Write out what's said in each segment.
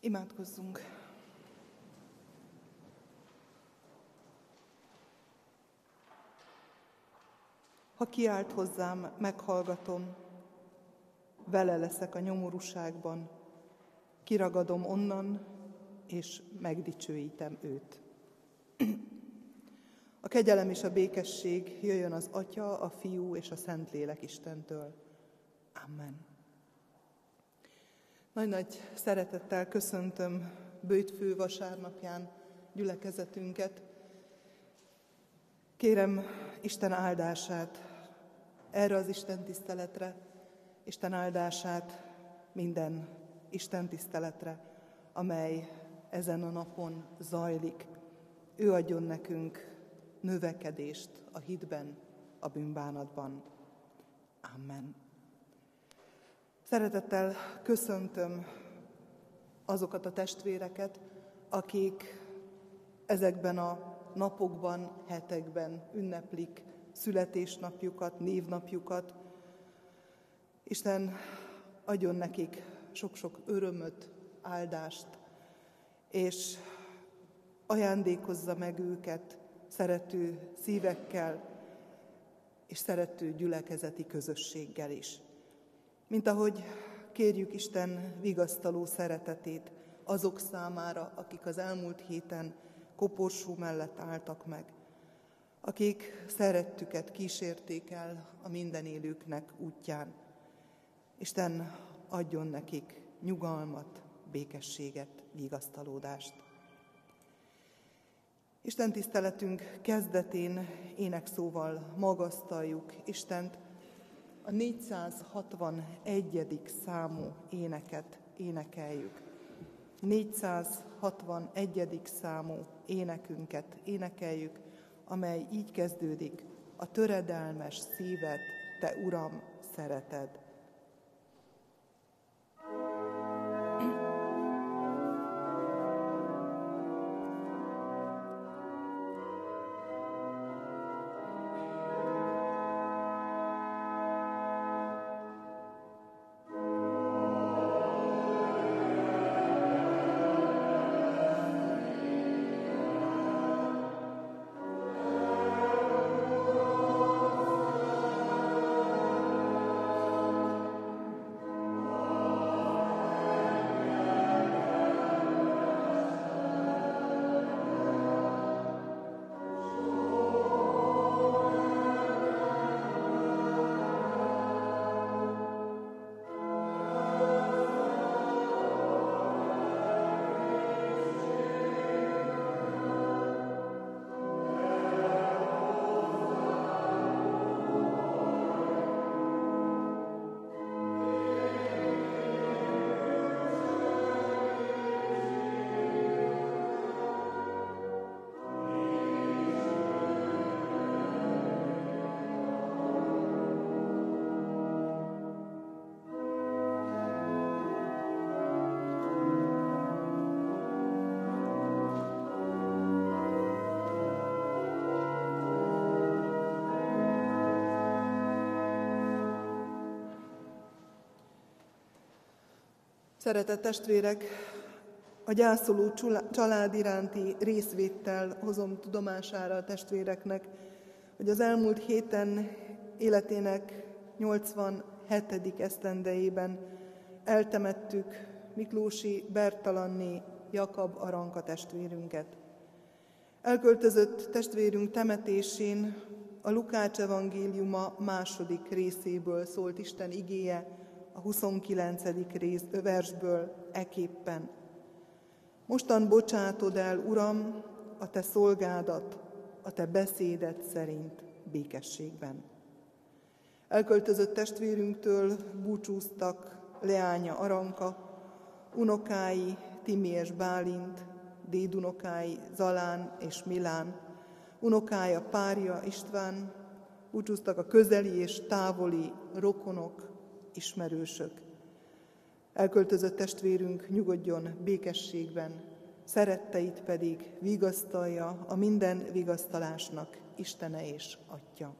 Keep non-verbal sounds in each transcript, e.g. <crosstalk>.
Imádkozzunk! Ha kiált hozzám, meghallgatom, vele leszek a nyomorúságban, kiragadom onnan, és megdicsőítem őt. A kegyelem és a békesség jöjjön az Atya, a Fiú és a Szentlélek Istentől. Amen. Nagy-nagy szeretettel köszöntöm Bőjtfő vasárnapján gyülekezetünket. Kérem Isten áldását erre az Isten tiszteletre, Isten áldását minden Isten tiszteletre, amely ezen a napon zajlik. Ő adjon nekünk növekedést a hitben, a bűnbánatban. Amen. Szeretettel köszöntöm azokat a testvéreket, akik ezekben a napokban, hetekben ünneplik születésnapjukat, névnapjukat. Isten adjon nekik sok-sok örömöt, áldást, és ajándékozza meg őket szerető szívekkel és szerető gyülekezeti közösséggel is. Mint ahogy kérjük Isten vigasztaló szeretetét azok számára, akik az elmúlt héten koporsó mellett álltak meg, akik szerettüket kísérték el a minden élőknek útján. Isten adjon nekik nyugalmat, békességet, vigasztalódást. Isten tiszteletünk kezdetén énekszóval magasztaljuk Istent, a 461. számú éneket énekeljük. 461. számú énekünket énekeljük, amely így kezdődik, a töredelmes szívet, te Uram, szereted. Szeretett testvérek, a gyászoló család iránti részvéttel hozom tudomására a testvéreknek, hogy az elmúlt héten életének 87. esztendejében eltemettük Miklósi Bertalanné Jakab Aranka testvérünket. Elköltözött testvérünk temetésén a Lukács evangéliuma második részéből szólt Isten igéje, a 29. rész versből eképpen. Mostan bocsátod el, Uram, a te szolgádat, a te beszédet szerint békességben. Elköltözött testvérünktől búcsúztak leánya Aranka, unokái Timi és Bálint, dédunokái Zalán és Milán, unokája Párja István, búcsúztak a közeli és távoli rokonok, ismerősök. Elköltözött testvérünk nyugodjon békességben, szeretteit pedig vigasztalja a minden vigasztalásnak Istene és Atya.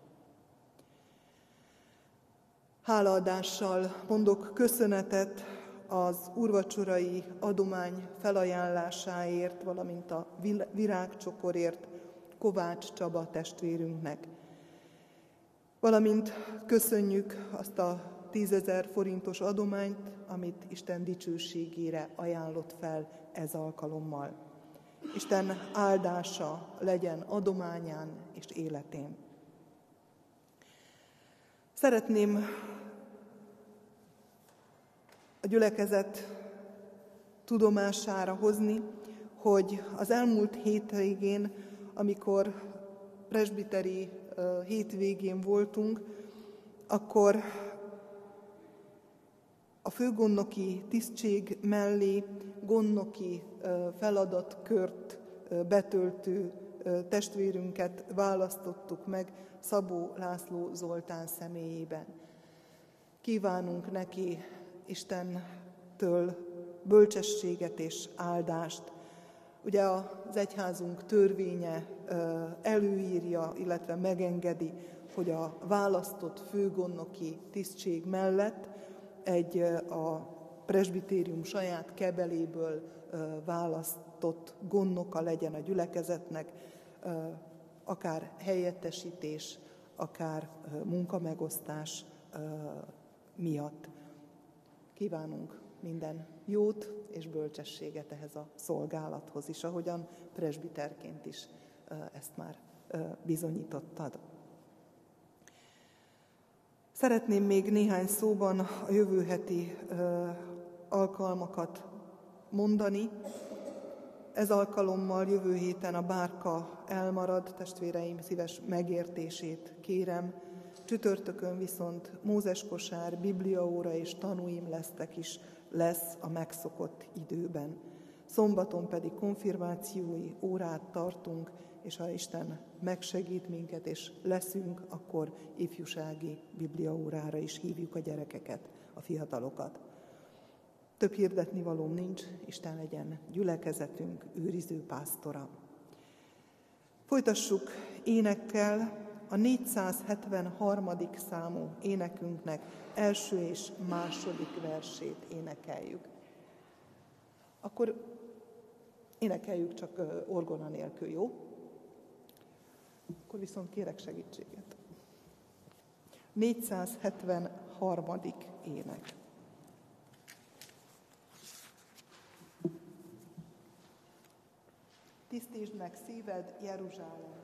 Hálaadással mondok köszönetet az urvacsorai adomány felajánlásáért, valamint a virágcsokorért Kovács Csaba testvérünknek. Valamint köszönjük azt a tízezer forintos adományt, amit Isten dicsőségére ajánlott fel ez alkalommal. Isten áldása legyen adományán és életén. Szeretném a gyülekezet tudomására hozni, hogy az elmúlt hétvégén, amikor presbiteri hétvégén voltunk, akkor a főgondnoki tisztség mellé gondnoki feladatkört betöltő testvérünket választottuk meg Szabó László Zoltán személyében. Kívánunk neki Istentől bölcsességet és áldást. Ugye az egyházunk törvénye előírja, illetve megengedi, hogy a választott főgonnoki tisztség mellett egy a presbitérium saját kebeléből választott gondnoka legyen a gyülekezetnek, akár helyettesítés, akár munkamegosztás miatt. Kívánunk minden jót és bölcsességet ehhez a szolgálathoz is, ahogyan presbiterként is ezt már bizonyítottad. Szeretném még néhány szóban a jövő heti alkalmakat mondani. Ez alkalommal jövő héten a bárka elmarad, testvéreim szíves megértését kérem. Csütörtökön viszont Mózes kosár, bibliaóra és tanúim lesztek is lesz a megszokott időben. Szombaton pedig konfirmációi órát tartunk, és ha Isten megsegít minket, és leszünk, akkor ifjúsági bibliaórára is hívjuk a gyerekeket, a fiatalokat. Több hirdetni valóm nincs, Isten legyen gyülekezetünk, őriző pásztora. Folytassuk énekkel a 473. számú énekünknek első és második versét énekeljük. Akkor énekeljük csak orgona nélkül, jó? Akkor viszont kérek segítséget. 473. ének. Tisztítsd meg szíved, Jeruzsálem!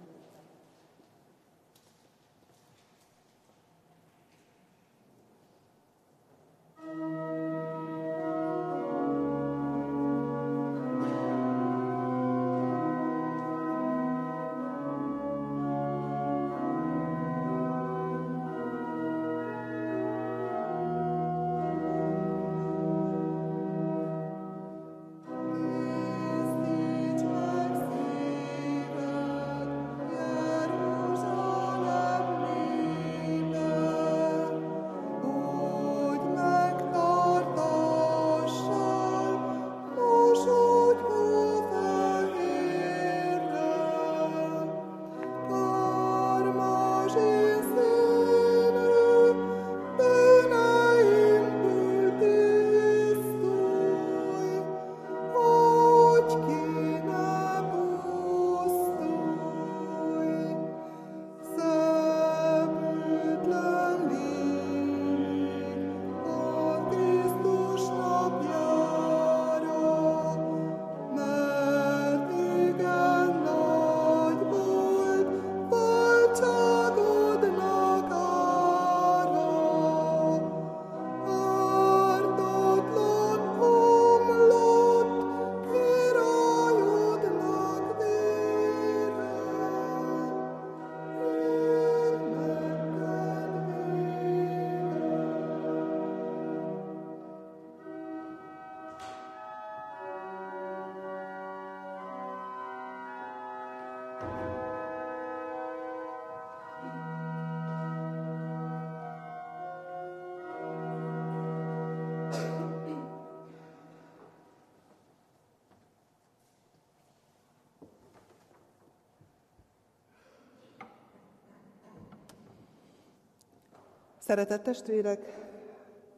Szeretett testvérek,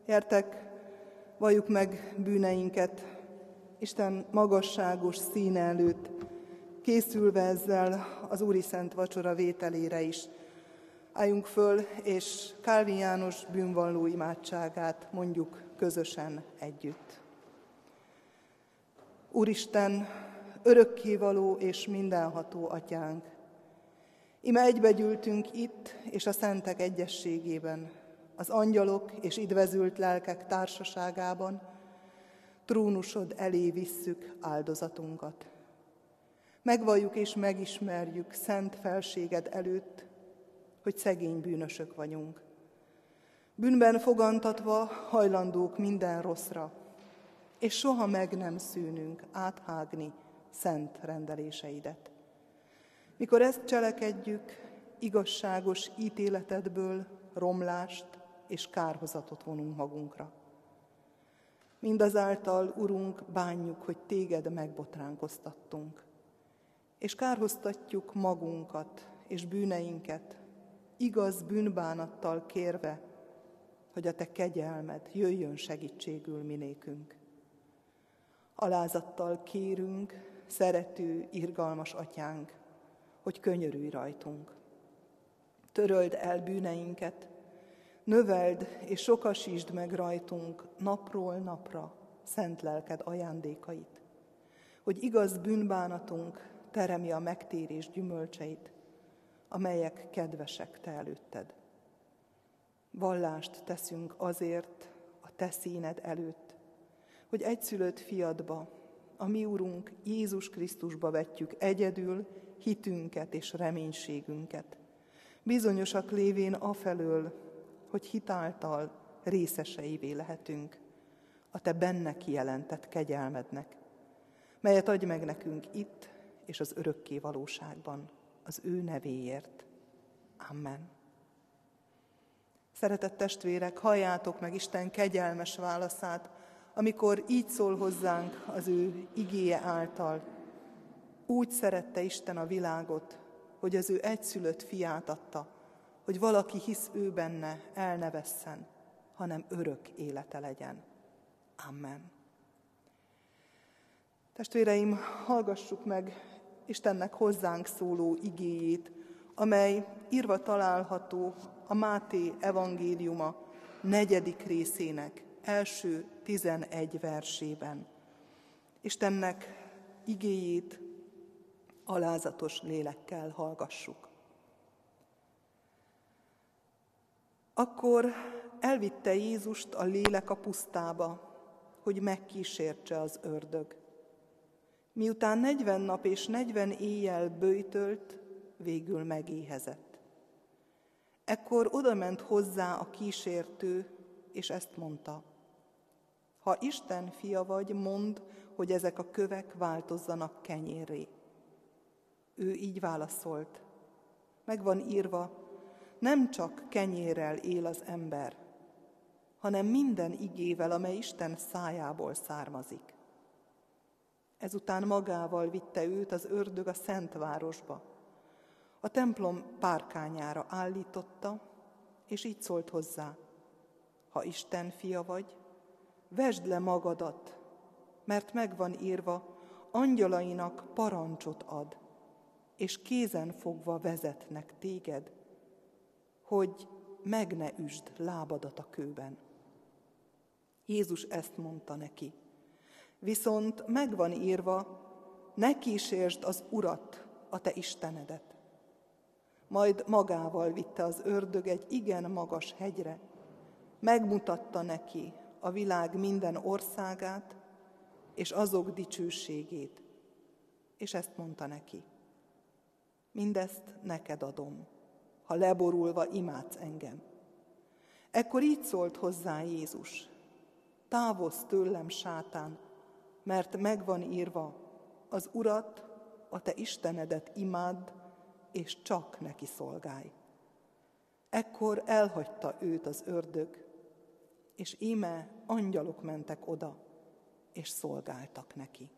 értek valljuk meg bűneinket Isten magasságos színe előtt, készülve ezzel az Úri Szent Vacsora vételére is. Álljunk föl, és Kálvin János bűnvalló imádságát mondjuk közösen együtt. Úristen, örökkévaló és mindenható atyánk, ime egybegyűltünk itt és a szentek egyességében, az angyalok és idvezült lelkek társaságában, trónusod elé visszük áldozatunkat. Megvalljuk és megismerjük szent felséged előtt, hogy szegény bűnösök vagyunk. Bűnben fogantatva hajlandók minden rosszra, és soha meg nem szűnünk áthágni szent rendeléseidet. Mikor ezt cselekedjük, igazságos ítéletedből romlást és kárhozatot vonunk magunkra. Mindazáltal, Urunk, bánjuk, hogy Téged megbotránkoztattunk, és kárhoztatjuk magunkat és bűneinket, igaz bűnbánattal kérve, hogy a Te kegyelmed jöjjön segítségül minékünk. Alázattal kérünk, szerető, irgalmas atyánk, hogy könyörülj rajtunk. Töröld el bűneinket, növeld és sokasítsd meg rajtunk napról napra szent lelked ajándékait, hogy igaz bűnbánatunk teremi a megtérés gyümölcseit, amelyek kedvesek te előtted. Vallást teszünk azért a te színed előtt, hogy egyszülött fiadba, a mi Urunk Jézus Krisztusba vetjük egyedül hitünket és reménységünket. Bizonyosak lévén afelől, hogy hitáltal részeseivé lehetünk a Te benne kijelentett kegyelmednek, melyet adj meg nekünk itt és az örökké valóságban, az ő nevéért. Amen. Szeretett testvérek, halljátok meg Isten kegyelmes válaszát, amikor így szól hozzánk az ő igéje által. Úgy szerette Isten a világot, hogy az ő egyszülött fiát adta, hogy valaki hisz ő benne, el ne vesszen, hanem örök élete legyen. Amen. Testvéreim, hallgassuk meg Istennek hozzánk szóló igéjét, amely írva található a Máté evangéliuma negyedik részének első tizenegy versében. Istennek igéjét alázatos lélekkel hallgassuk. Akkor elvitte Jézust a lélek a pusztába, hogy megkísértse az ördög. Miután negyven nap és negyven éjjel bőjtölt, végül megéhezett. Ekkor odament hozzá a kísértő, és ezt mondta. Ha Isten fia vagy, mondd, hogy ezek a kövek változzanak kenyérré. Ő így válaszolt. Meg van írva, nem csak kenyérrel él az ember, hanem minden igével, amely Isten szájából származik. Ezután magával vitte őt az ördög a szent városba. A templom párkányára állította, és így szólt hozzá. Ha Isten fia vagy, vesd le magadat, mert megvan írva, angyalainak parancsot ad, és kézen fogva vezetnek téged, hogy meg ne üsd lábadat a kőben. Jézus ezt mondta neki. Viszont megvan írva, ne kísérsd az Urat, a te Istenedet. Majd magával vitte az ördög egy igen magas hegyre, megmutatta neki a világ minden országát, és azok dicsőségét. És ezt mondta neki. Mindezt neked adom, ha leborulva imádsz engem. Ekkor így szólt hozzá Jézus. Távozz tőlem, sátán, mert megvan írva, az Urat, a te Istenedet imádd, és csak neki szolgálj. Ekkor elhagyta őt az ördög, és íme angyalok mentek oda, és szolgáltak neki.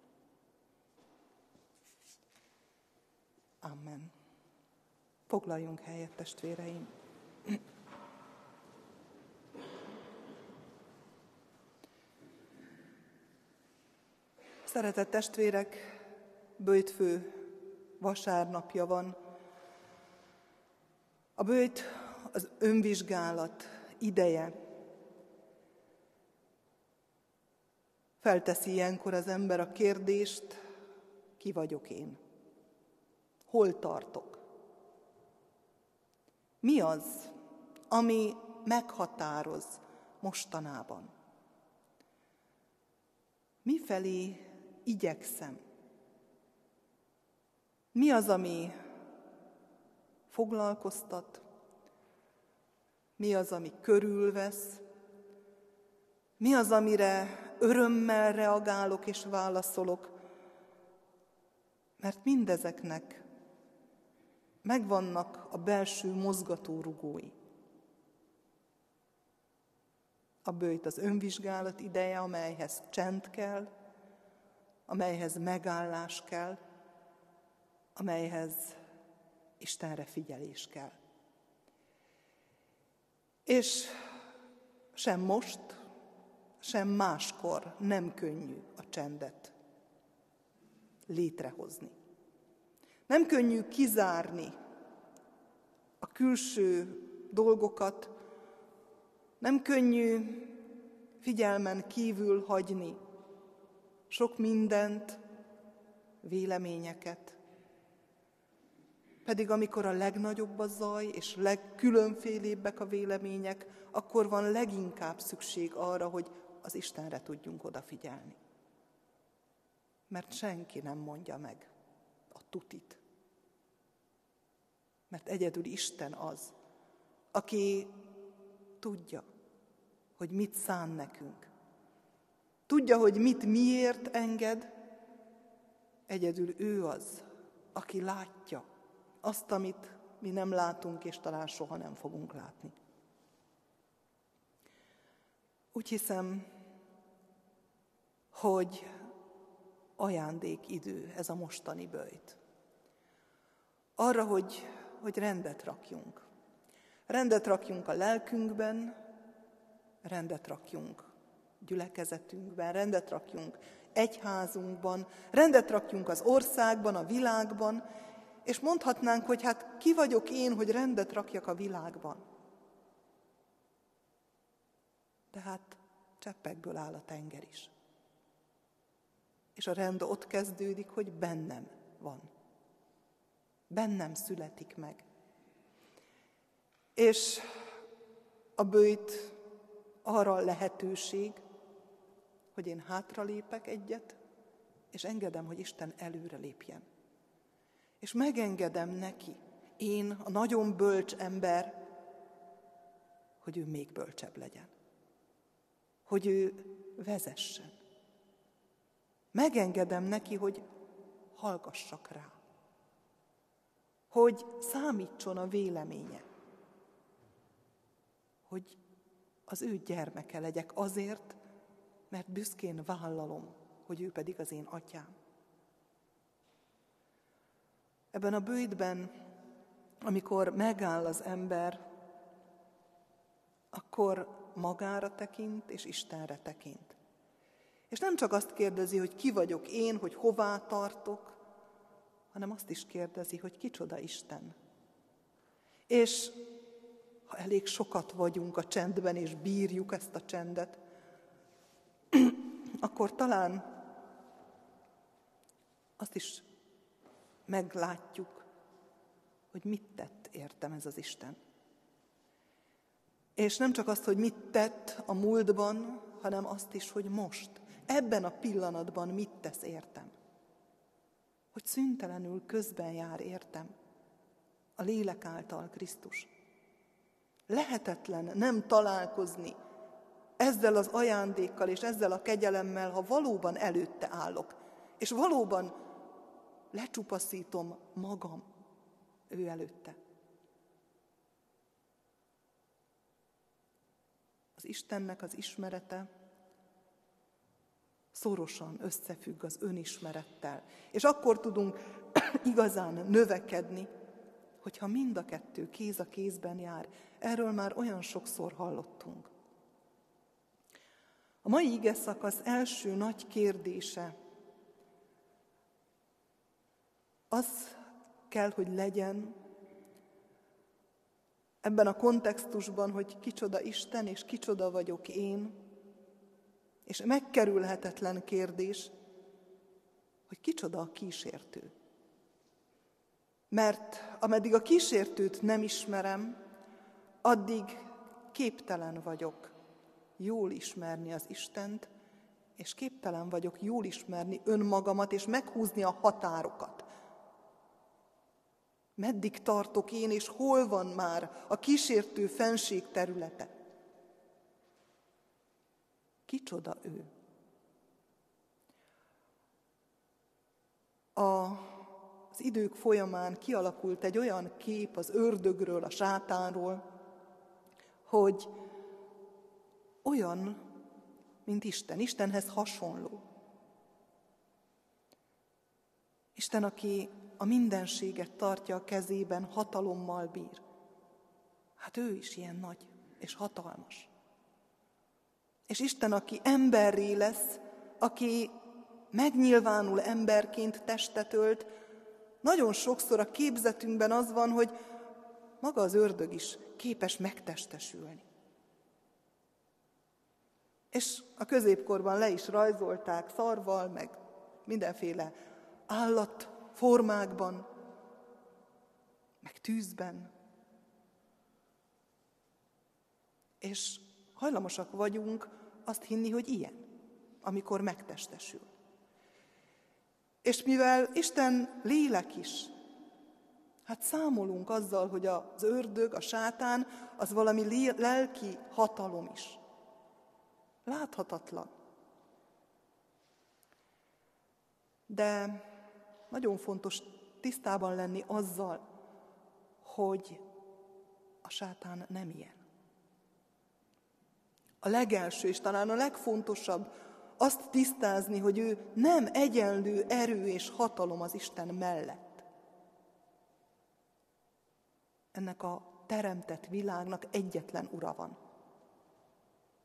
Amen. Foglaljunk helyet, testvéreim! Szeretett testvérek, bőjtfő vasárnapja van. A bőjt az önvizsgálat ideje. Felteszi ilyenkor az ember a kérdést, ki vagyok én? Hol tartok? Mi az, ami meghatároz mostanában? Mifelé igyekszem? Mi az, ami foglalkoztat? Mi az, ami körülvesz? Mi az, amire örömmel reagálok és válaszolok? Mert mindezeknek megvannak a belső mozgatórugói. A bőjt az önvizsgálat ideje, amelyhez csend kell, amelyhez megállás kell, amelyhez Istenre figyelés kell. És sem most, sem máskor nem könnyű a csendet létrehozni. Nem könnyű kizárni a külső dolgokat, nem könnyű figyelmen kívül hagyni sok mindent, véleményeket. Pedig amikor a legnagyobb a zaj, és legkülönfélébbek a vélemények, akkor van leginkább szükség arra, hogy az Istenre tudjunk odafigyelni. Mert senki nem mondja meg a tutit. Mert egyedül Isten az, aki tudja, hogy mit szán nekünk. Tudja, hogy mit miért enged, egyedül ő az, aki látja azt, amit mi nem látunk, és talán soha nem fogunk látni. Úgy hiszem, hogy ajándék idő ez a mostani bőjt. Arra, hogy, hogy rendet rakjunk. Rendet rakjunk a lelkünkben, rendet rakjunk gyülekezetünkben, rendet rakjunk egyházunkban, rendet rakjunk az országban, a világban, és mondhatnánk, hogy hát ki vagyok én, hogy rendet rakjak a világban. De hát cseppekből áll a tenger is. És a rend ott kezdődik, hogy bennem van. Bennem születik meg. És a bőjt arra a lehetőség, hogy én hátralépek egyet, és engedem, hogy Isten előre lépjen. És megengedem neki, én, a nagyon bölcs ember, hogy ő még bölcsebb legyen. Hogy ő vezessen. Megengedem neki, hogy hallgassak rá. Hogy számítson a véleménye. Hogy az ő gyermeke legyek azért, mert büszkén vállalom, hogy ő pedig az én atyám. Ebben a bőjtben, amikor megáll az ember, akkor magára tekint és Istenre tekint. És nem csak azt kérdezi, hogy ki vagyok én, hogy hová tartok, hanem azt is kérdezi, hogy kicsoda Isten. És ha elég sokat vagyunk a csendben, és bírjuk ezt a csendet, <clears throat> akkor talán azt is meglátjuk, hogy mit tett értem ez az Isten. És nem csak azt, hogy mit tett a múltban, hanem azt is, hogy most, ebben a pillanatban mit tesz értem. Hogy szüntelenül közben jár értem a lélek által Krisztus. Lehetetlen nem találkozni ezzel az ajándékkal és ezzel a kegyelemmel, ha valóban előtte állok, és valóban lecsupaszítom magam ő előtte. Az Istennek az ismerete szorosan összefügg az önismerettel. És akkor tudunk <clears throat> igazán növekedni, hogyha mind a kettő kéz a kézben jár. Erről már olyan sokszor hallottunk. A mai ige szakasz első nagy kérdése Az kell, hogy legyen ebben a kontextusban, hogy kicsoda Isten és kicsoda vagyok én, és megkerülhetetlen kérdés, hogy kicsoda a kísértő. Mert ameddig a kísértőt nem ismerem, addig képtelen vagyok jól ismerni az Istent, és képtelen vagyok jól ismerni önmagamat, és meghúzni a határokat. Meddig tartok én, és hol van már a kísértő fenség területe? Kicsoda ő? A az idők folyamán kialakult egy olyan kép az ördögről, a sátánról, hogy olyan, mint Isten, Istenhez hasonló. Isten, aki a mindenséget tartja a kezében, hatalommal bír. Hát ő is ilyen nagy és hatalmas. És Isten, aki emberré lesz, aki megnyilvánul emberként testet ölt, nagyon sokszor a képzetünkben az van, hogy maga az ördög is képes megtestesülni. És a középkorban le is rajzolták szarval, meg mindenféle állat formákban, meg tűzben. És hajlamosak vagyunk azt hinni, hogy ilyen, amikor megtestesül. És mivel Isten lélek is, hát számolunk azzal, hogy az ördög, a sátán, az valami lelki hatalom is. Láthatatlan. De nagyon fontos tisztában lenni azzal, hogy a sátán nem ilyen. A legelső és talán a legfontosabb azt tisztázni, hogy ő nem egyenlő erő és hatalom az Isten mellett. Ennek a teremtett világnak egyetlen ura van.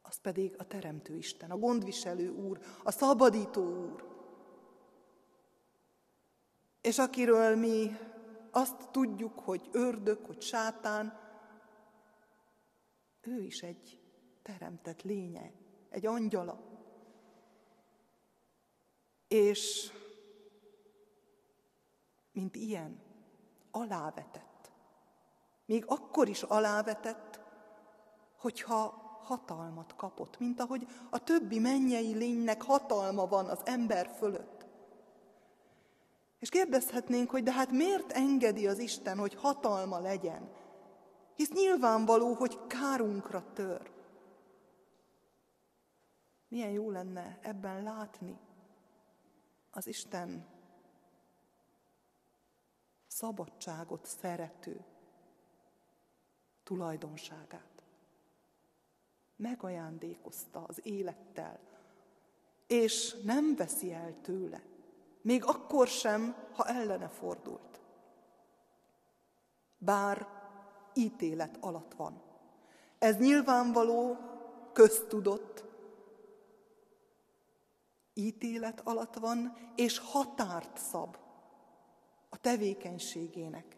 Az pedig a Teremtő Isten, a gondviselő Úr, a szabadító Úr. És akiről mi azt tudjuk, hogy ördög, hogy sátán, ő is egy teremtett lénye, egy angyala és mint ilyen, alávetett. Még akkor is alávetett, hogyha hatalmat kapott, mint ahogy a többi mennyei lénynek hatalma van az ember fölött. És kérdezhetnénk, hogy de hát miért engedi az Isten, hogy hatalma legyen? Hisz nyilvánvaló, hogy kárunkra tör. Milyen jó lenne ebben látni, az Isten szabadságot szerető tulajdonságát. Megajándékozta az élettel, és nem veszi el tőle, még akkor sem, ha ellene fordult. Bár ítélet alatt van. Ez nyilvánvaló, köztudott, ítélet alatt van, és határt szab a tevékenységének.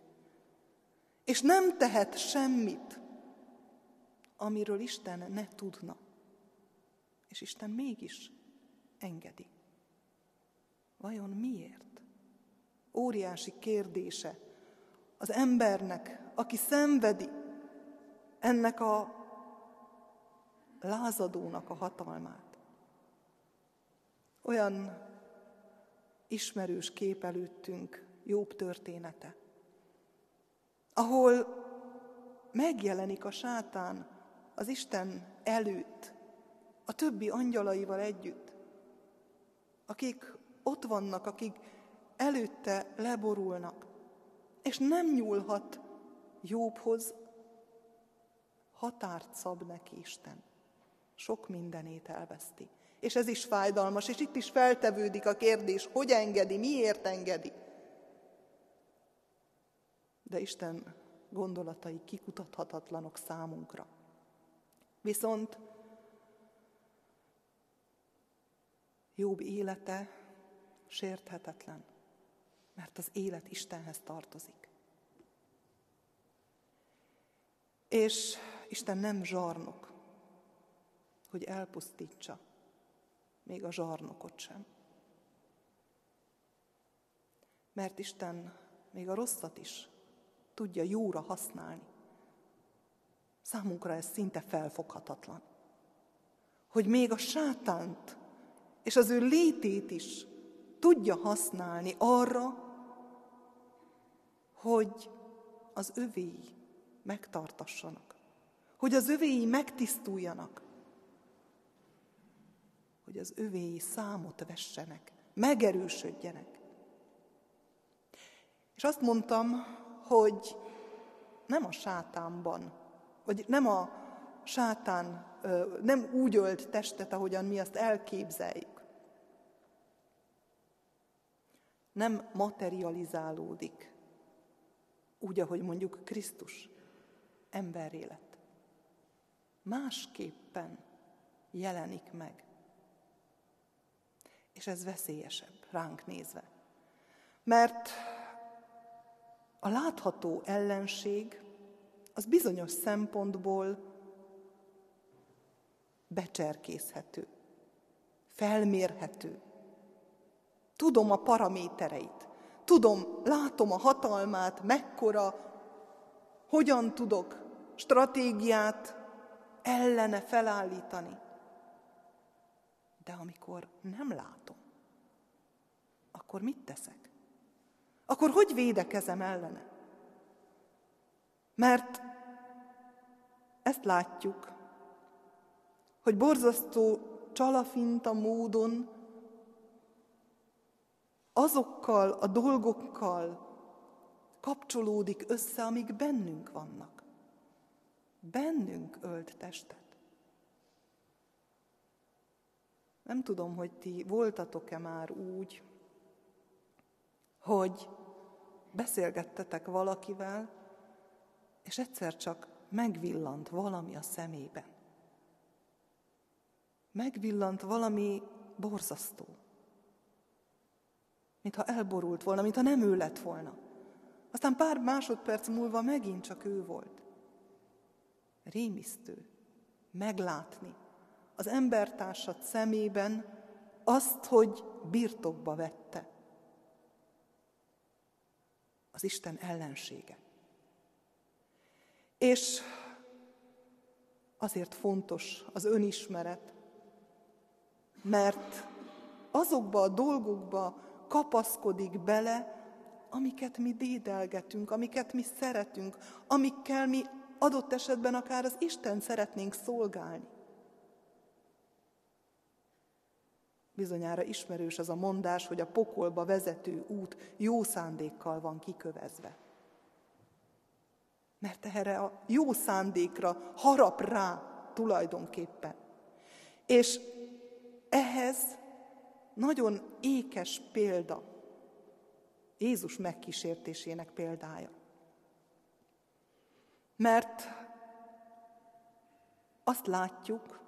És nem tehet semmit, amiről Isten ne tudna. És Isten mégis engedi. Vajon miért? Óriási kérdése az embernek, aki szenvedi ennek a lázadónak a hatalmát. Olyan ismerős kép előttünk Jobb története, ahol megjelenik a sátán az Isten előtt, a többi angyalaival együtt, akik ott vannak, akik előtte leborulnak, és nem nyúlhat Jobbhoz, határt szab neki Isten. Sok mindenét elveszti. És ez is fájdalmas, és itt is feltevődik a kérdés, hogy engedi, miért engedi. De Isten gondolatai kikutathatatlanok számunkra. Viszont jobb élete sérthetetlen. Mert az élet Istenhez tartozik. És Isten nem zsarnok, hogy elpusztítsa még a zsarnokot sem. Mert Isten még a rosszat is tudja jóra használni. Számunkra ez szinte felfoghatatlan. Hogy még a sátánt és az ő létét is tudja használni arra, hogy az övéi megtartassanak, hogy az övéi megtisztuljanak, hogy az övéi számot vessenek, megerősödjenek. És azt mondtam, hogy nem a sátánban, vagy nem a sátán nem úgy ölt testet, ahogyan mi azt elképzeljük. Nem materializálódik, úgy, ahogy mondjuk Krisztus emberré lett. Másképpen jelenik meg. És ez veszélyesebb ránk nézve. Mert a látható ellenség az bizonyos szempontból becserkészhető, felmérhető. Tudom a paramétereit, tudom, látom a hatalmát, mekkora, hogyan tudok stratégiát ellene felállítani. De amikor nem látom, akkor mit teszek? Akkor hogy védekezem ellene? Mert ezt látjuk, hogy borzasztó csalafinta módon azokkal a dolgokkal kapcsolódik össze, amik bennünk vannak. Bennünk ölt testet. Nem tudom, hogy ti voltatok-e már úgy, hogy beszélgettetek valakivel, és egyszer csak megvillant valami a szemében. Megvillant valami borzasztó. Mintha elborult volna, mintha nem ő lett volna. Aztán pár másodperc múlva megint csak ő volt. Rémisztő meglátni az embertársad szemében azt, hogy birtokba vette az Isten ellensége. És azért fontos az önismeret, mert azokba a dolgokba kapaszkodik bele, amiket mi dédelgetünk, amiket mi szeretünk, amikkel mi adott esetben akár az Isten szeretnénk szolgálni. Bizonyára ismerős az a mondás, hogy a pokolba vezető út jó szándékkal van kikövezve. Mert erre a jó szándékra harap rá tulajdonképpen. És ehhez nagyon ékes példa, Jézus megkísértésének példája. Mert azt látjuk,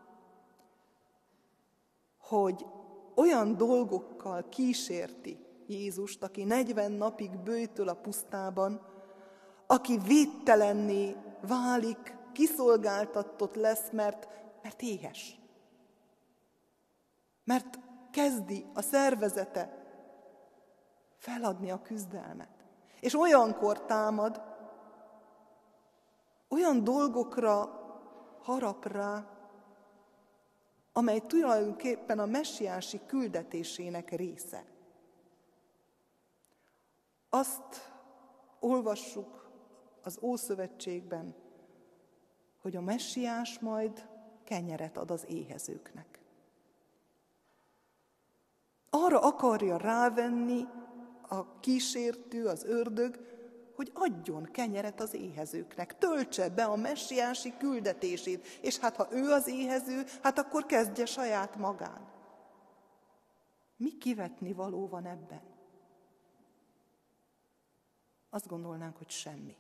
hogy olyan dolgokkal kísérti Jézust, aki 40 napig bőjtöl a pusztában, aki védtelenné válik, kiszolgáltatott lesz, mert, mert éhes. Mert kezdi a szervezete feladni a küzdelmet. És olyankor támad, olyan dolgokra harap rá, amely tulajdonképpen a messiási küldetésének része. Azt olvassuk az Ószövetségben, hogy a messiás majd kenyeret ad az éhezőknek. Arra akarja rávenni a kísértő, az ördög, hogy adjon kenyeret az éhezőknek, töltse be a messiási küldetését, és hát ha ő az éhező, hát akkor kezdje saját magán. Mi kivetni való van ebben? Azt gondolnánk, hogy semmi.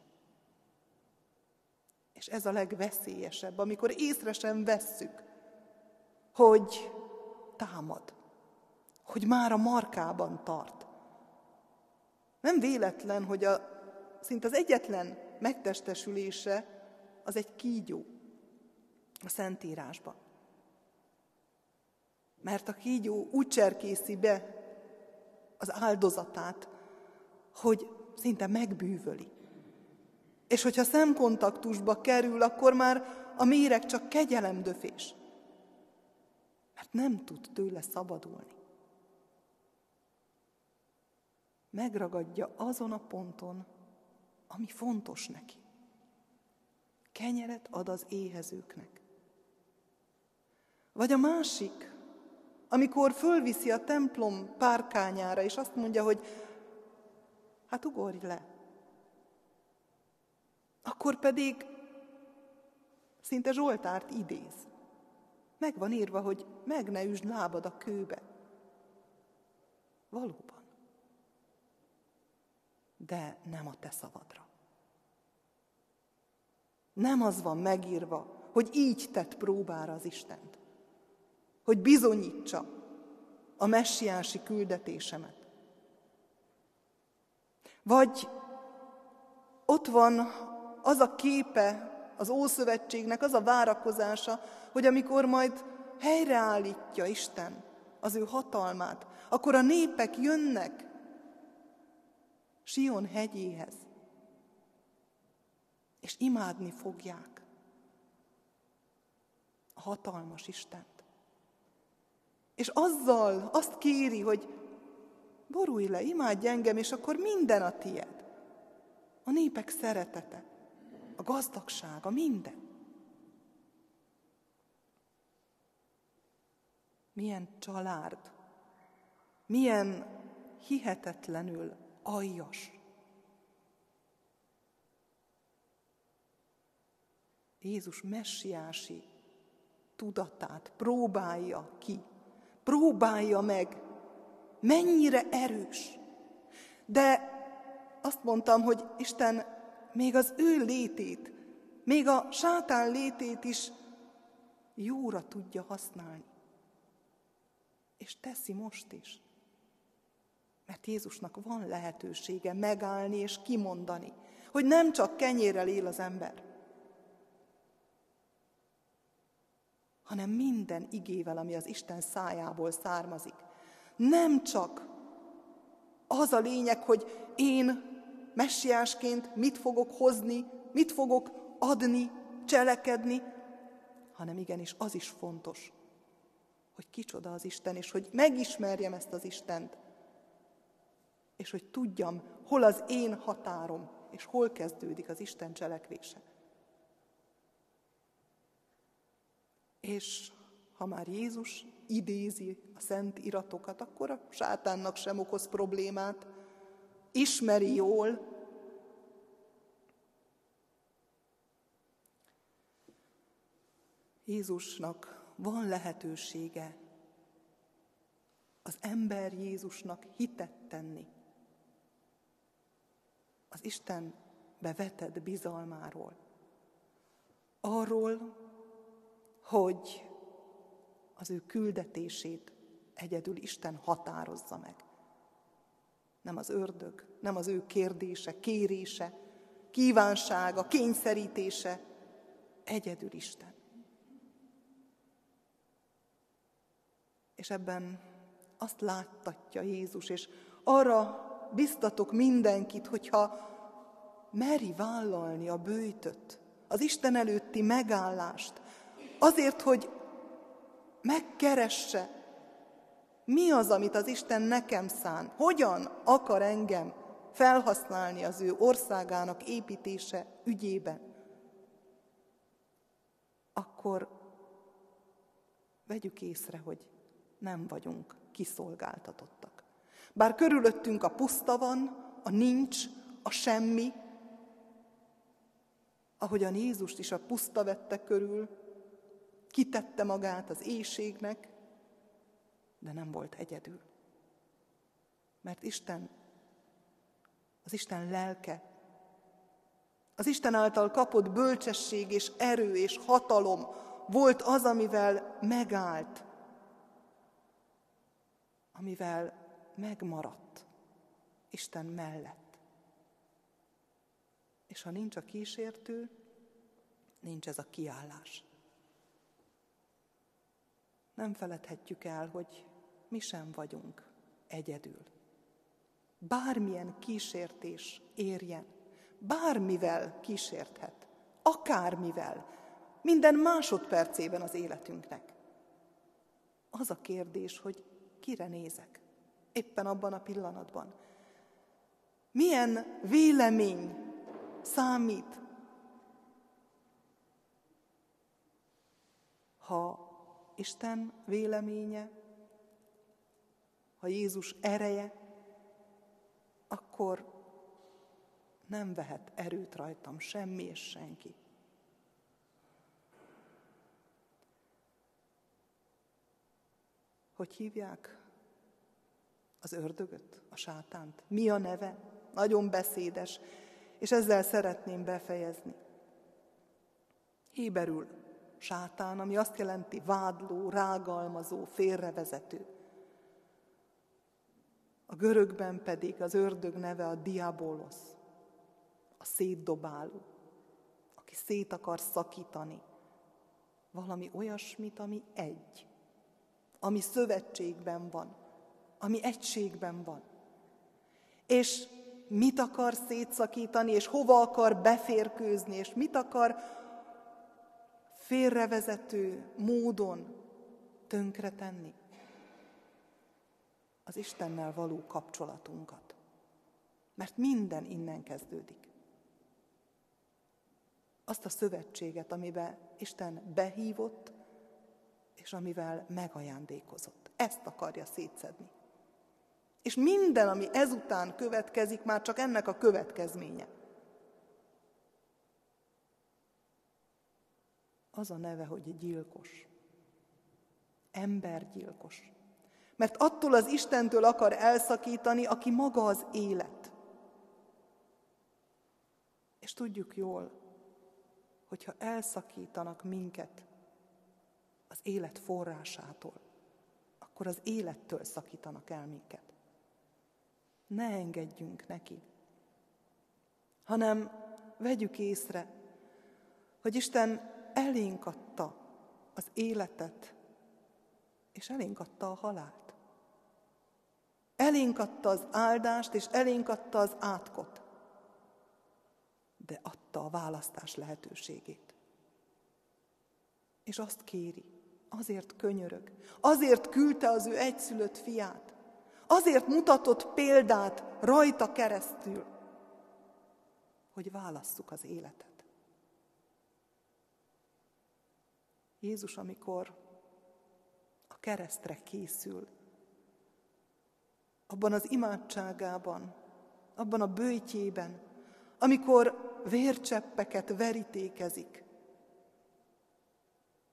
És ez a legveszélyesebb, amikor észre sem vesszük, hogy támad, hogy már a markában tart, Nem véletlen, hogy a, szinte az egyetlen megtestesülése az egy kígyó a Szentírásban. Mert a kígyó úgy cserkészi be az áldozatát, hogy szinte megbűvöli. És hogyha szemkontaktusba kerül, akkor már a méreg csak kegyelemdöfés. Mert nem tud tőle szabadulni. Megragadja azon a ponton, ami fontos neki. Kenyeret ad az éhezőknek. Vagy a másik, amikor fölviszi a templom párkányára, és azt mondja, hogy hát ugorj le. Akkor pedig szinte Zsoltárt idéz. Meg van írva, hogy meg ne üsd lábad a kőbe. Valóban. De nem a te szavadra. Nem az van megírva, hogy így tett próbára az Istent. Hogy bizonyítsa a messiási küldetésemet. Vagy ott van az a képe az Ószövetségnek, az a várakozása, hogy amikor majd helyreállítja Isten az ő hatalmát, akkor a népek jönnek Sion hegyéhez, és imádni fogják a hatalmas Istent. És azzal azt kéri, hogy borulj le, imádj engem, és akkor minden a tied. A népek szeretete, a gazdagsága, minden. Milyen család, milyen hihetetlenül aljas. Jézus messiási tudatát próbálja ki, próbálja meg, mennyire erős. De azt mondtam, hogy Isten még az ő létét, még a sátán létét is jóra tudja használni. És teszi most is. Mert Jézusnak van lehetősége megállni és kimondani, hogy nem csak kenyérrel él az ember, hanem minden igével, ami az Isten szájából származik. Nem csak az a lényeg, hogy én messiásként mit fogok hozni, mit fogok adni, cselekedni, hanem igenis az is fontos, hogy kicsoda az Isten, és hogy megismerjem ezt az Istent, és hogy tudjam, hol az én határom, és hol kezdődik az Isten cselekvése. És ha már Jézus idézi a szent iratokat, akkor a sátánnak sem okoz problémát, ismeri jól, Jézusnak van lehetősége az ember Jézusnak hitet tenni. Az Isten bevetett bizalmáról. Arról, hogy az ő küldetését egyedül Isten határozza meg. Nem az ördög, nem az ő kérdése, kérése, kívánsága, kényszerítése, egyedül Isten. És ebben azt láttatja Jézus, és arra biztatok mindenkit, hogyha meri vállalni a bőjtöt, az Isten előtti megállást, azért, hogy megkeresse, mi az, amit az Isten nekem szán, hogyan akar engem felhasználni az ő országának építése ügyében, akkor vegyük észre, hogy nem vagyunk kiszolgáltatottak. Bár körülöttünk a puszta van, a nincs, a semmi, ahogyan Jézust is a puszta vette körül, kitette magát az éjségnek, de nem volt egyedül. Mert Isten, az Isten lelke, az Isten által kapott bölcsesség és erő és hatalom volt az, amivel megállt, amivel megmaradt, Isten mellett. És ha nincs a kísértő, nincs ez a kiállás. Nem feledhetjük el, hogy mi sem vagyunk egyedül. Bármilyen kísértés érjen, bármivel kísérthet, akármivel, minden másodpercében az életünknek. Az a kérdés, hogy kire nézek éppen abban a pillanatban. Milyen vélemény számít, ha Isten véleménye, ha Jézus ereje, akkor nem vehet erőt rajtam semmi és senki. Hogy hívják az ördögöt, a sátánt? Mi a neve? Nagyon beszédes, és ezzel szeretném befejezni. Héberül sátán, ami azt jelenti vádló, rágalmazó, félrevezető. A görögben pedig az ördög neve a diabolosz, a szétdobáló, aki szét akar szakítani. Valami olyasmit, ami egy, ami szövetségben van, ami egységben van. És mit akar szétszakítani, és hova akar beférkőzni, és mit akar félrevezető módon tönkretenni? Az Istennel való kapcsolatunkat. Mert minden innen kezdődik. Azt a szövetséget, amiben Isten behívott, és amivel megajándékozott. Ezt akarja szétszedni. És minden, ami ezután következik, már csak ennek a következménye. Az a neve, hogy gyilkos. Embergyilkos. Mert attól az Istentől akar elszakítani, aki maga az élet. És tudjuk jól, hogyha elszakítanak minket az élet forrásától, akkor az élettől szakítanak el minket ne engedjünk neki, hanem vegyük észre, hogy Isten elénk adta az életet, és elénk adta a halált. Elénk adta az áldást, és elénk adta az átkot. De adta a választás lehetőségét. És azt kéri, azért könyörög, azért küldte az ő egyszülött fiát, Azért mutatott példát rajta keresztül, hogy válasszuk az életet. Jézus, amikor a keresztre készül, abban az imádságában, abban a bőjtjében, amikor vércseppeket verítékezik,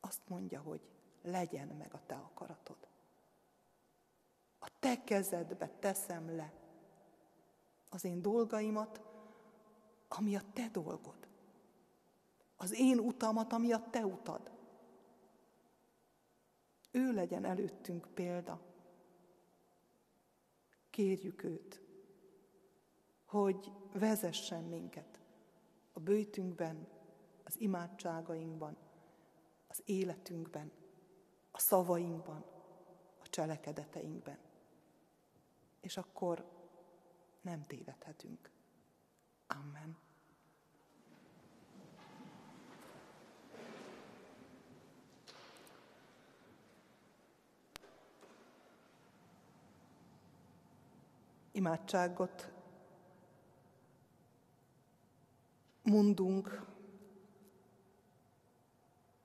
azt mondja, hogy legyen meg a te akaratod a te kezedbe teszem le az én dolgaimat, ami a te dolgod. Az én utamat, ami a te utad. Ő legyen előttünk példa. Kérjük őt, hogy vezessen minket a bőjtünkben, az imádságainkban, az életünkben, a szavainkban, a cselekedeteinkben és akkor nem tévedhetünk. Amen. Imádságot mondunk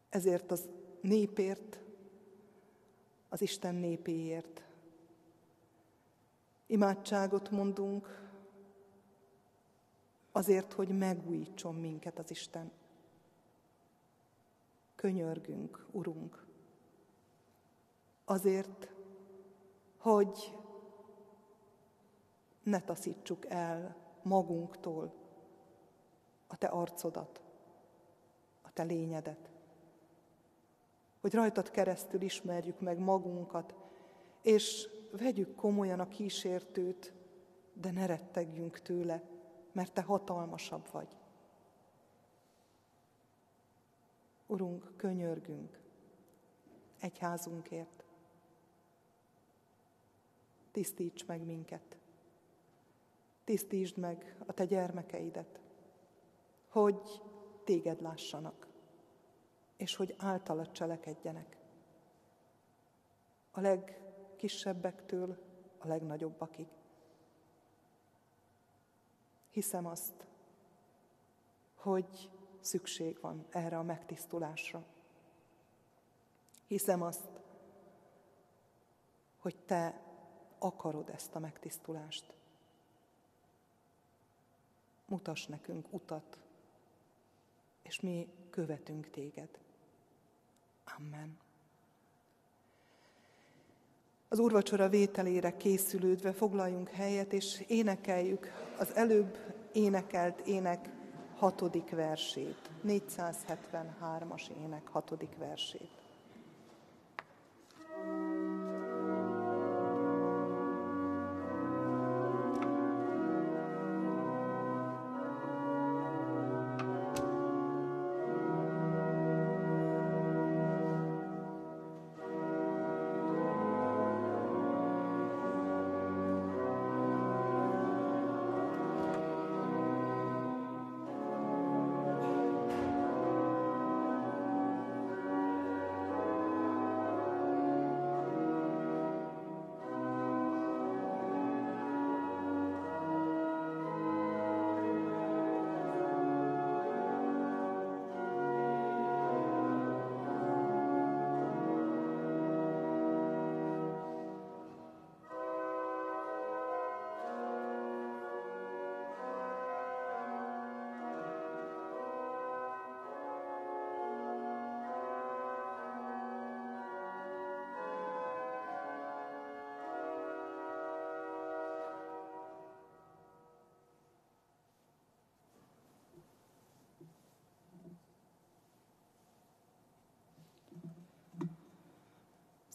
ezért az népért, az Isten népéért. Imádságot mondunk azért, hogy megújítson minket az Isten. Könyörgünk, Urunk, azért, hogy ne taszítsuk el magunktól a Te arcodat, a Te lényedet. Hogy rajtad keresztül ismerjük meg magunkat, és vegyük komolyan a kísértőt, de ne rettegjünk tőle, mert Te hatalmasabb vagy. Urunk, könyörgünk egyházunkért. Tisztíts meg minket. Tisztítsd meg a Te gyermekeidet, hogy Téged lássanak, és hogy általad cselekedjenek. A legkisebbektől a legnagyobbakig. Hiszem azt, hogy szükség van erre a megtisztulásra. Hiszem azt, hogy te akarod ezt a megtisztulást. Mutas nekünk utat, és mi követünk téged. Amen. Az úrvacsora vételére készülődve foglaljunk helyet, és énekeljük az előbb énekelt ének hatodik versét, 473-as ének hatodik versét.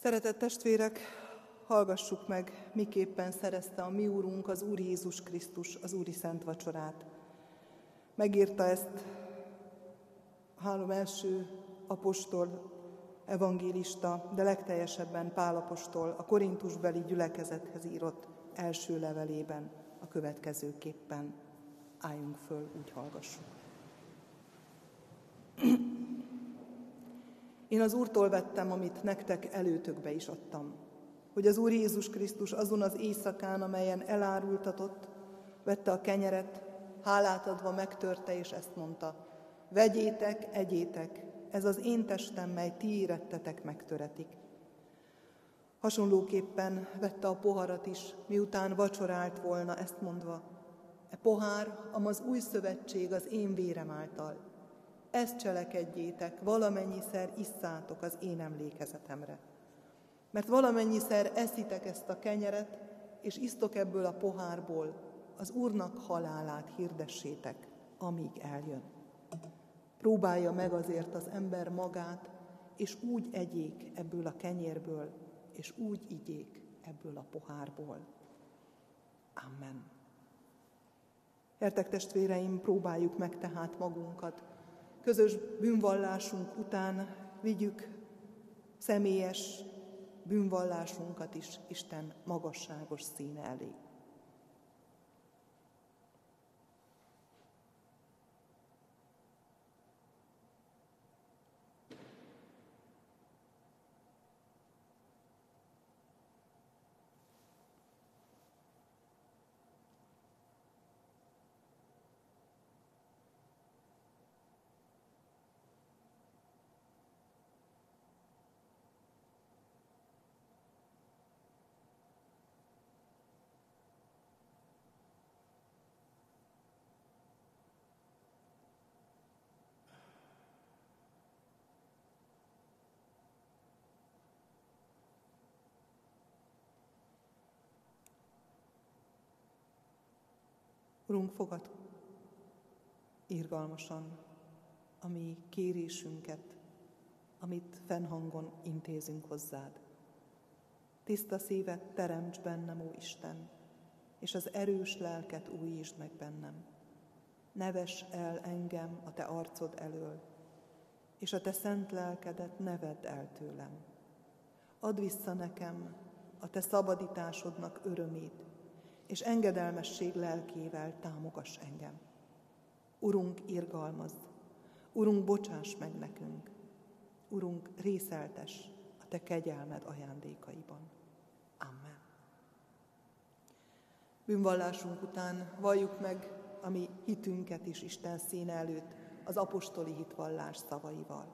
Szeretett testvérek, hallgassuk meg, miképpen szerezte a mi Úrunk, az Úr Jézus Krisztus, az Úri Szent Vacsorát. Megírta ezt a három első apostol, evangélista, de legteljesebben Pálapostól a Korintusbeli gyülekezethez írott első levelében a következőképpen. Álljunk föl, úgy hallgassuk. Én az Úrtól vettem, amit nektek előtökbe is adtam, hogy az Úr Jézus Krisztus azon az éjszakán, amelyen elárultatott, vette a kenyeret, hálát adva megtörte, és ezt mondta, vegyétek, egyétek, ez az én testem, mely ti érettetek megtöretik. Hasonlóképpen vette a poharat is, miután vacsorált volna, ezt mondva, e pohár, amaz új szövetség az én vérem által, ezt cselekedjétek, valamennyiszer isszátok az én emlékezetemre. Mert valamennyiszer eszitek ezt a kenyeret, és isztok ebből a pohárból, az Úrnak halálát hirdessétek, amíg eljön. Próbálja meg azért az ember magát, és úgy egyék ebből a kenyérből, és úgy igyék ebből a pohárból. Amen. Értek testvéreim, próbáljuk meg tehát magunkat, közös bűnvallásunk után vigyük személyes bűnvallásunkat is Isten magasságos színe elé. Urunk, fogad írgalmasan a mi kérésünket, amit fennhangon intézünk hozzád. Tiszta szívet teremts bennem, ó Isten, és az erős lelket újítsd meg bennem. Neves el engem a te arcod elől, és a te szent lelkedet ne vedd el tőlem. Add vissza nekem a te szabadításodnak örömét, és engedelmesség lelkével támogass engem. Urunk, irgalmaz, Urunk, bocsáss meg nekünk, Urunk, részeltes a Te kegyelmed ajándékaiban. Amen. Bűnvallásunk után valljuk meg a mi hitünket is Isten színe előtt az apostoli hitvallás szavaival.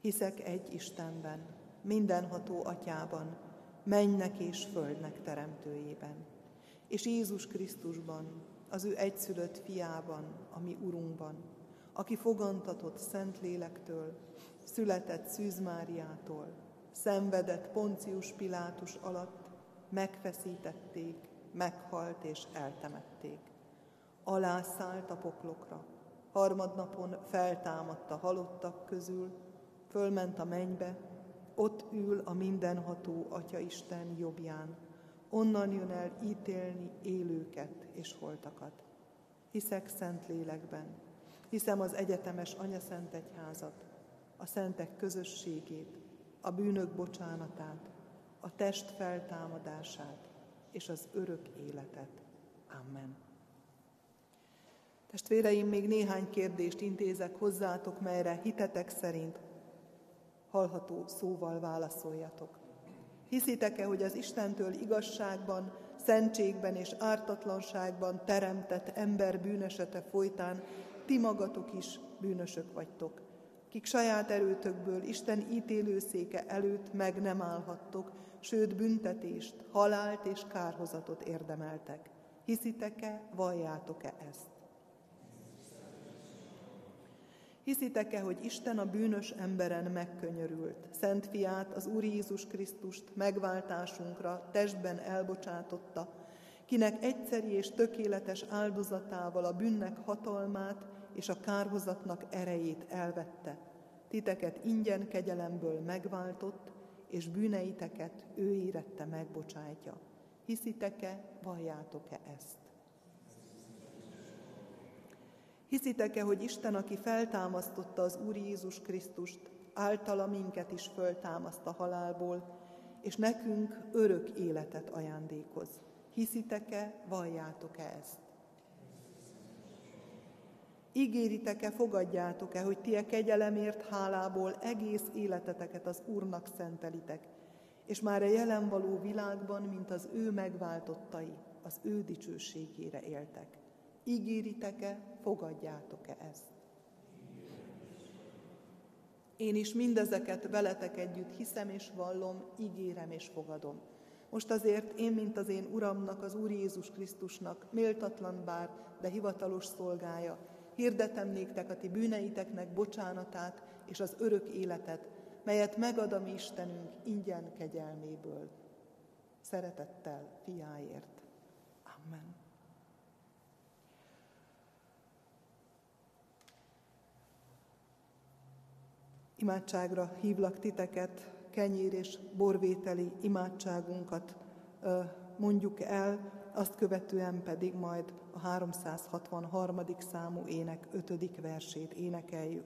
Hiszek egy Istenben, mindenható atyában, mennek és földnek teremtőjében, és Jézus Krisztusban, az ő egyszülött fiában, ami Urunkban, aki fogantatott Szent Lélektől, született Szűz Máriától, szenvedett Poncius Pilátus alatt, megfeszítették, meghalt és eltemették. Alászállt a poklokra, harmadnapon feltámadt a halottak közül, fölment a mennybe, ott ül a mindenható Atya Isten jobbján, onnan jön el ítélni élőket és holtakat. Hiszek szent lélekben, hiszem az egyetemes Anya Szent Egyházat, a szentek közösségét, a bűnök bocsánatát, a test feltámadását és az örök életet. Amen. Testvéreim, még néhány kérdést intézek hozzátok, melyre hitetek szerint hallható szóval válaszoljatok. Hiszitek-e, hogy az Istentől igazságban, szentségben és ártatlanságban teremtett ember bűnesete folytán ti magatok is bűnösök vagytok, kik saját erőtökből Isten ítélőszéke előtt meg nem állhattok, sőt büntetést, halált és kárhozatot érdemeltek. Hiszitek-e, valljátok-e ezt? Hiszitek-e, hogy Isten a bűnös emberen megkönyörült, Szent Fiát, az Úr Jézus Krisztust megváltásunkra testben elbocsátotta, kinek egyszeri és tökéletes áldozatával a bűnnek hatalmát és a kárhozatnak erejét elvette, titeket ingyen kegyelemből megváltott, és bűneiteket ő érette megbocsájtja. Hiszitek-e, valljátok-e ezt? Hiszitek-e, hogy Isten, aki feltámasztotta az Úr Jézus Krisztust, általa minket is föltámaszt a halálból, és nekünk örök életet ajándékoz? Hiszitek-e, valljátok-e ezt? Ígéritek-e, fogadjátok-e, hogy ti a kegyelemért hálából egész életeteket az Úrnak szentelitek, és már a jelen való világban, mint az ő megváltottai, az ő dicsőségére éltek. Ígéritek-e, fogadjátok-e ezt? Én is mindezeket veletek együtt hiszem és vallom, ígérem és fogadom. Most azért én, mint az én Uramnak, az Úr Jézus Krisztusnak, méltatlan bár, de hivatalos szolgája, hirdetem néktek a ti bűneiteknek bocsánatát és az örök életet, melyet megad a mi Istenünk ingyen kegyelméből. Szeretettel fiáért. Amen. Imádságra hívlak titeket, kenyér és borvételi imádságunkat mondjuk el, azt követően pedig majd a 363. számú ének 5. versét énekeljük.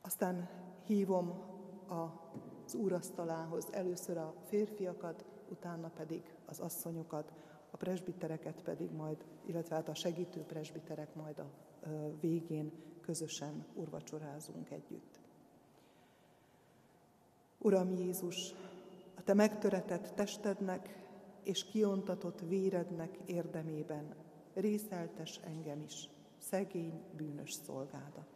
Aztán hívom az úrasztalához először a férfiakat, utána pedig az asszonyokat, a presbitereket pedig majd, illetve hát a segítő presbiterek majd a végén közösen urvacsorázunk együtt. Uram Jézus, a Te megtöretett testednek és kiontatott vérednek érdemében részeltes engem is, szegény, bűnös szolgádat.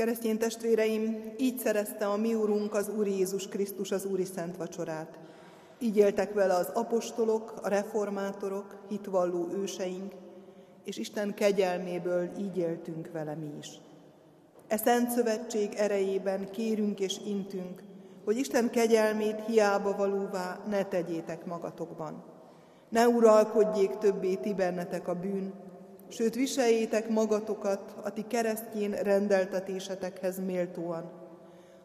Keresztény testvéreim, így szerezte a mi Urunk, az Úr Jézus Krisztus az Úri Szent Vacsorát. Így éltek vele az apostolok, a reformátorok, hitvalló őseink, és Isten kegyelméből így éltünk vele mi is. E Szent Szövetség erejében kérünk és intünk, hogy Isten kegyelmét hiába valóvá ne tegyétek magatokban. Ne uralkodjék többé ti bennetek a bűn, sőt viseljétek magatokat a ti keresztjén rendeltetésetekhez méltóan,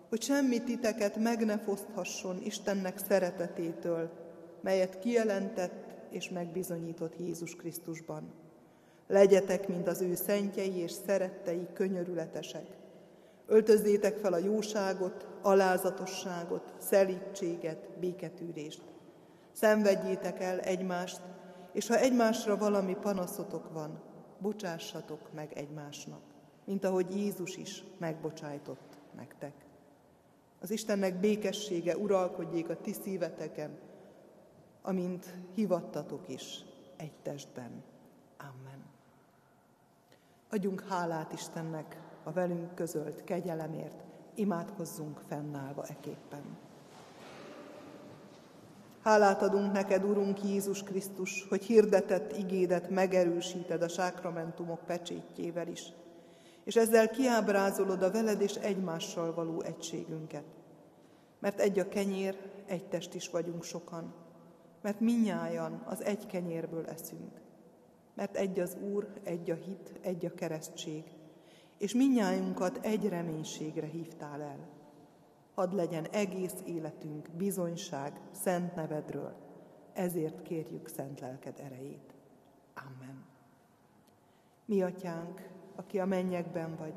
hogy semmi titeket meg ne foszthasson Istennek szeretetétől, melyet kijelentett és megbizonyított Jézus Krisztusban. Legyetek, mint az ő szentjei és szerettei könyörületesek. Öltözzétek fel a jóságot, alázatosságot, szelítséget, béketűrést. Szenvedjétek el egymást, és ha egymásra valami panaszotok van, bocsássatok meg egymásnak, mint ahogy Jézus is megbocsájtott nektek. Az Istennek békessége uralkodjék a ti szíveteken, amint hivattatok is egy testben. Amen. Adjunk hálát Istennek a velünk közölt kegyelemért, imádkozzunk fennállva eképpen. Hálát adunk neked, Urunk Jézus Krisztus, hogy hirdetett igédet megerősíted a sákramentumok pecsétjével is, és ezzel kiábrázolod a veled és egymással való egységünket. Mert egy a kenyér, egy test is vagyunk sokan, mert minnyájan az egy kenyérből eszünk. Mert egy az Úr, egy a hit, egy a keresztség, és minnyájunkat egy reménységre hívtál el – Hadd legyen egész életünk bizonyság szent nevedről. Ezért kérjük szent lelked erejét. Amen. Mi atyánk, aki a mennyekben vagy,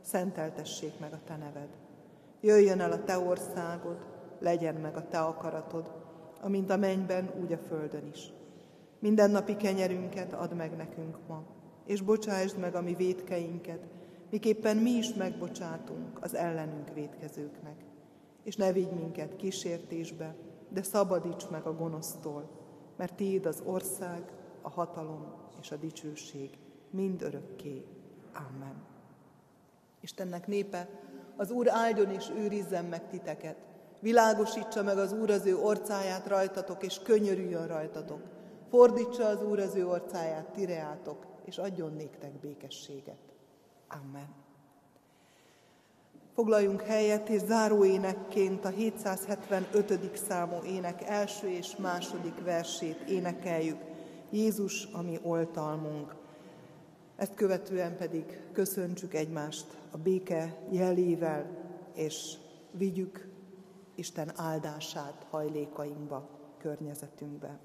szenteltessék meg a te neved. Jöjjön el a te országod, legyen meg a te akaratod, amint a mennyben, úgy a földön is. Minden napi kenyerünket add meg nekünk ma, és bocsásd meg a mi védkeinket, miképpen mi is megbocsátunk az ellenünk védkezőknek és ne vigy minket kísértésbe, de szabadíts meg a gonosztól, mert Tiéd az ország, a hatalom és a dicsőség mind örökké. Amen. Istennek népe, az Úr áldjon és őrizzen meg titeket. Világosítsa meg az Úr az ő orcáját rajtatok, és könyörüljön rajtatok. Fordítsa az Úr az ő orcáját tireátok, és adjon néktek békességet. Amen. Foglaljunk helyet, és záróénekként a 775. számú ének első és második versét énekeljük. Jézus, ami oltalmunk. Ezt követően pedig köszöntsük egymást a béke jelével, és vigyük Isten áldását hajlékainkba, környezetünkbe.